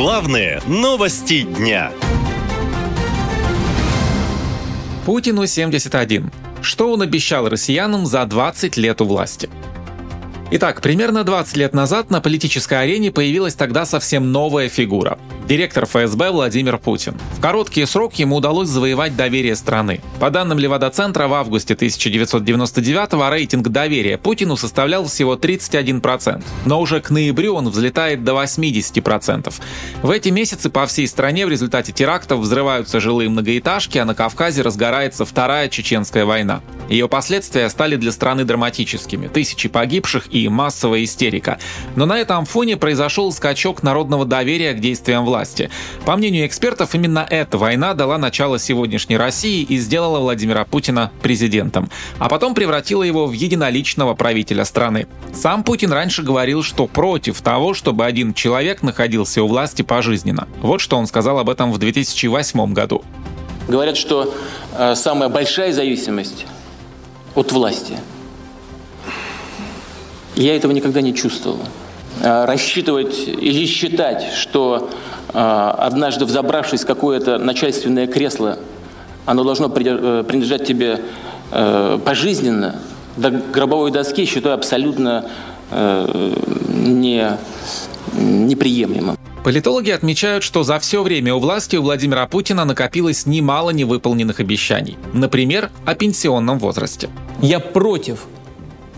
Главные новости дня. Путину 71. Что он обещал россиянам за 20 лет у власти? Итак, примерно 20 лет назад на политической арене появилась тогда совсем новая фигура директор ФСБ Владимир Путин. В короткий срок ему удалось завоевать доверие страны. По данным Левада-центра, в августе 1999 рейтинг доверия Путину составлял всего 31%, но уже к ноябрю он взлетает до 80%. В эти месяцы по всей стране в результате терактов взрываются жилые многоэтажки, а на Кавказе разгорается Вторая Чеченская война. Ее последствия стали для страны драматическими. Тысячи погибших и массовая истерика. Но на этом фоне произошел скачок народного доверия к действиям власти власти. По мнению экспертов, именно эта война дала начало сегодняшней России и сделала Владимира Путина президентом, а потом превратила его в единоличного правителя страны. Сам Путин раньше говорил, что против того, чтобы один человек находился у власти пожизненно. Вот что он сказал об этом в 2008 году. Говорят, что э, самая большая зависимость от власти. Я этого никогда не чувствовал. Э, рассчитывать или считать, что а, однажды взобравшись в какое-то начальственное кресло, оно должно э, принадлежать тебе э, пожизненно, до гробовой доски, считаю абсолютно э, не, неприемлемым. Политологи отмечают, что за все время у власти у Владимира Путина накопилось немало невыполненных обещаний. Например, о пенсионном возрасте. Я против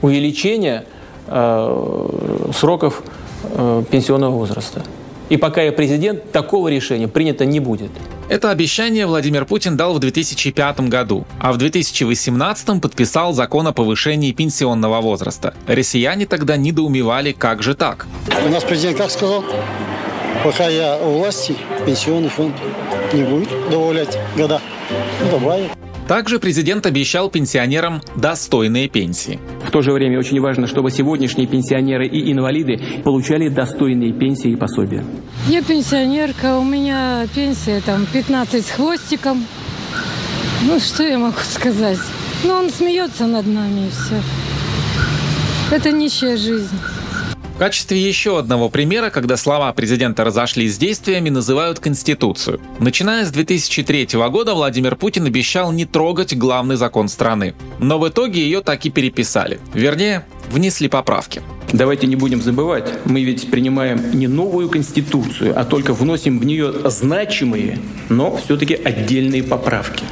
увеличения э, сроков э, пенсионного возраста. И пока я президент, такого решения принято не будет. Это обещание Владимир Путин дал в 2005 году, а в 2018 подписал закон о повышении пенсионного возраста. Россияне тогда недоумевали, как же так. У нас президент как сказал? Пока я у власти, пенсионный фонд не будет добавлять года. Ну, добавит. Также президент обещал пенсионерам достойные пенсии. В то же время очень важно, чтобы сегодняшние пенсионеры и инвалиды получали достойные пенсии и пособия. Я пенсионерка, у меня пенсия там 15 с хвостиком. Ну, что я могу сказать? Ну, он смеется над нами и все. Это нищая жизнь качестве еще одного примера, когда слова президента разошлись с действиями, называют Конституцию. Начиная с 2003 года Владимир Путин обещал не трогать главный закон страны. Но в итоге ее так и переписали. Вернее, внесли поправки. Давайте не будем забывать, мы ведь принимаем не новую конституцию, а только вносим в нее значимые, но все-таки отдельные поправки.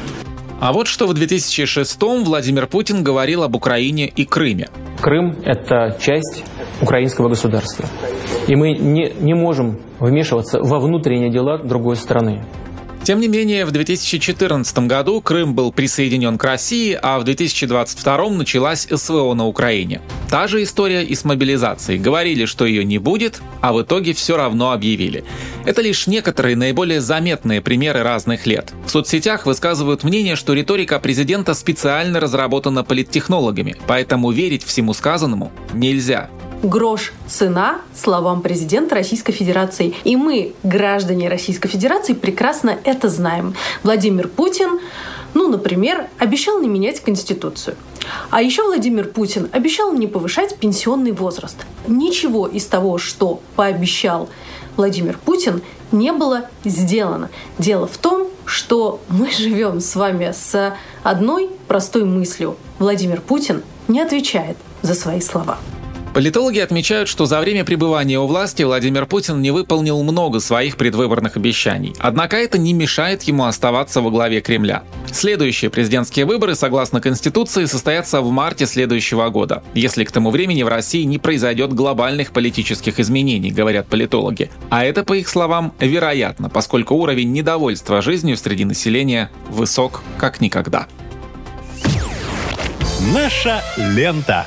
А вот что в 2006-м Владимир Путин говорил об Украине и Крыме. Крым – это часть украинского государства. И мы не, не можем вмешиваться во внутренние дела другой страны. Тем не менее, в 2014 году Крым был присоединен к России, а в 2022 началась СВО на Украине. Та же история и с мобилизацией. Говорили, что ее не будет, а в итоге все равно объявили. Это лишь некоторые наиболее заметные примеры разных лет. В соцсетях высказывают мнение, что риторика президента специально разработана политтехнологами, поэтому верить всему сказанному нельзя грош цена словам президента Российской Федерации. И мы, граждане Российской Федерации, прекрасно это знаем. Владимир Путин, ну, например, обещал не менять Конституцию. А еще Владимир Путин обещал не повышать пенсионный возраст. Ничего из того, что пообещал Владимир Путин, не было сделано. Дело в том, что мы живем с вами с одной простой мыслью. Владимир Путин не отвечает за свои слова. Политологи отмечают, что за время пребывания у власти Владимир Путин не выполнил много своих предвыборных обещаний. Однако это не мешает ему оставаться во главе Кремля. Следующие президентские выборы, согласно Конституции, состоятся в марте следующего года, если к тому времени в России не произойдет глобальных политических изменений, говорят политологи. А это, по их словам, вероятно, поскольку уровень недовольства жизнью среди населения высок как никогда. Наша лента.